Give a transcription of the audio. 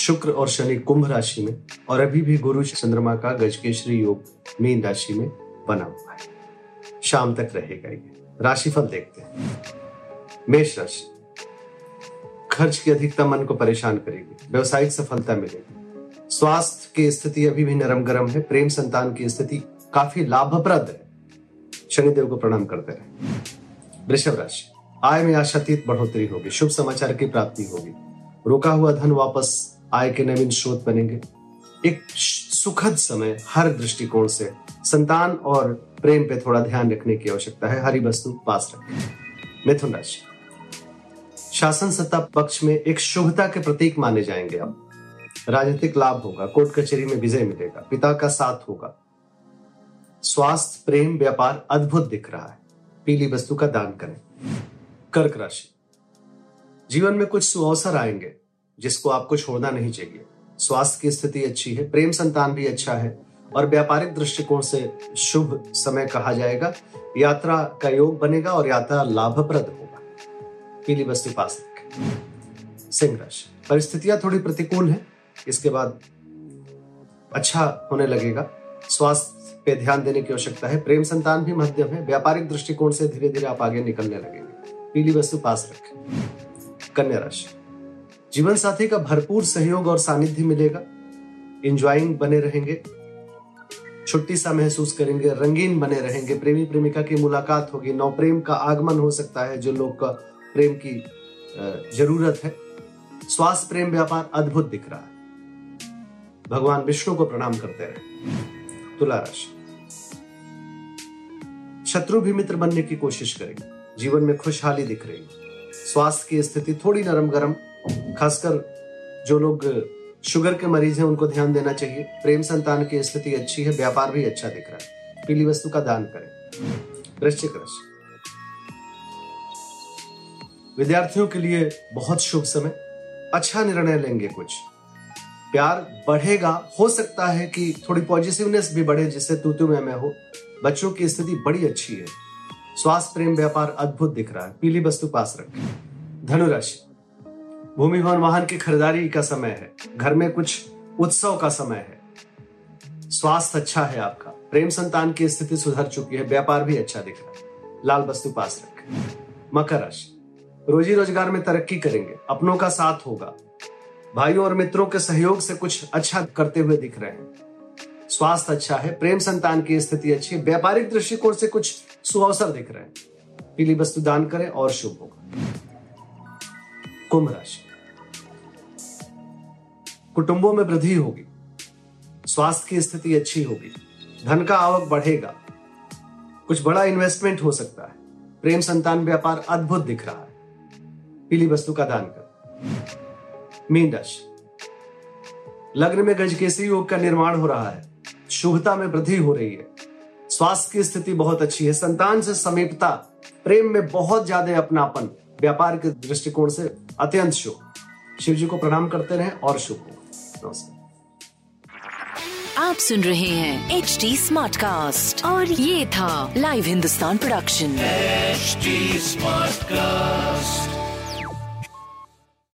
शुक्र और शनि कुंभ राशि में और अभी भी गुरु चंद्रमा का गजकेश्री योग मीन राशि में बना हुआ है। शाम तक रहेगा ये। राशिफल देखते हैं। मेष राशि। खर्च की अधिकता मन को परेशान करेगी। व्यवसायिक सफलता मिलेगी। स्वास्थ्य की स्थिति अभी भी नरम गरम है। प्रेम संतान की स्थिति काफ़ी लाभप्रद है। शनिदेव को प्रणाम करते रहे। वृषभ राशि। आय में आशातीत बढ़ोतरी होगी। शुभ समाचार की प्राप्ति होगी। रोका हुआ धन वापस आय के नवीन स्रोत बनेंगे। एक सुखद समय हर दृष्टिकोण से संतान और प्रेम पे थोड़ा ध्यान रखने की आवश्यकता है। हरी वस्तु पास रखें। मिथुन राशि। शासन सत्ता पक्ष में एक शुभता के प्रतीक माने जाएँगे अब राजनीतिक लाभ होगा, कोर्ट कचहरी में विजय मिलेगा, पिता का साथ होगा। स्वास्थ्य, प्रेम, व्यापार अद्भुत दिख रहा है। पीली वस्तु का दान करें। कर्क राशि। जीवन में कुछ सुअवसर आएँगे। जिसको आपको छोड़ना नहीं चाहिए। स्वास्थ्य की स्थिति अच्छी है, प्रेम संतान भी अच्छा है और व्यापारिक दृष्टिकोण से शुभ समय कहा जाएगा। यात्रा का योग बनेगा और यात्रा लाभप्रद होगा। पीली वस्तु पास सिंह राशि। परिस्थितियाँ थोड़ी प्रतिकूल है, इसके बाद अच्छा होने लगेगा। स्वास्थ्य पे ध्यान देने की आवश्यकता है। प्रेम संतान भी मध्यम है, व्यापारिक दृष्टिकोण से धीरे धीरे आप आगे निकलने लगेंगे। पीली वस्तु पास रखें। कन्या राशि। जीवन साथी का भरपूर सहयोग और सानिध्य मिलेगा। इंजॉइंग बने रहेंगे। छुट्टी सा महसूस करेंगे, रंगीन बने रहेंगे। प्रेमी प्रेमिका की मुलाकात होगी। नौ प्रेम का आगमन हो सकता है, जो लोग का प्रेम की ज़रूरत है। स्वास्थ्य प्रेम व्यापार अद्भुत दिख रहा है। भगवान विष्णु को प्रणाम करते रहे। तुला राशि। शत्रु भी मित्र बनने की कोशिश करेंगे। जीवन में खुशहाली दिख रही स्वास्थ्य की स्थिति थोड़ी नरम गरम खासकर जो लोग शुगर के मरीज़ हैं, उनको ध्यान देना चाहिए। प्रेम संतान की स्थिति अच्छी है, व्यापार भी अच्छा दिख रहा है। पीली वस्तु का दान करें। वृश्चिक राशि। विद्यार्थियों के लिए बहुत शुभ समय। अच्छा निर्णय लेंगे कुछ। प्यार बढ़ेगा। हो सकता है कि थोड़ी पॉजिटिवनेस भी बढ़े, जिससे तू तू मैं मैं हो। बच्चों की स्थिति बड़ी अच्छी है। स्वास्थ्य, प्रेम, व्यापार अद्भुत दिख रहा है। पीली वस्तु पास रखें। धनुराशि भूमि भवन वाहन की खरीदारी का समय है। घर में कुछ उत्सव का समय है। स्वास्थ्य अच्छा है आपका। प्रेम संतान की स्थिति सुधर चुकी है। व्यापार भी अच्छा दिख रहा है। लाल वस्तु पास रखें। मकर राशि। रोजी रोज़गार में तरक्की करेंगे। अपनों का साथ होगा। भाइयों और मित्रों के सहयोग से कुछ अच्छा करते हुए दिख रहे हैं। स्वास्थ्य अच्छा है। प्रेम संतान की स्थिति अच्छी है। व्यापारिक दृष्टिकोण से कुछ सुअवसर दिख रहे हैं। पीली वस्तु दान करें और शुभ होगा। कुंभ राशि। कुटुंबों में वृद्धि होगी। स्वास्थ्य की स्थिति अच्छी होगी। धन का आवक बढ़ेगा। कुछ बड़ा इन्वेस्टमेंट हो सकता है। प्रेम संतान व्यापार अद्भुत दिख रहा है। पीली वस्तु का दान कर। मीन राशि। लग्न में गजकेसरी योग का निर्माण हो रहा है। शुभता में वृद्धि हो रही है। स्वास्थ्य की स्थिति बहुत अच्छी है। संतान से समीपता, प्रेम में बहुत ज़्यादा अपनापन। व्यापार के दृष्टिकोण से अत्यंत शुभ। शिव जी को प्रणाम करते रहे और शुभ हो नमस्कार। आप सुन रहे हैं एच डी स्मार्ट कास्ट और ये था live Hindustan production smart Smartcast.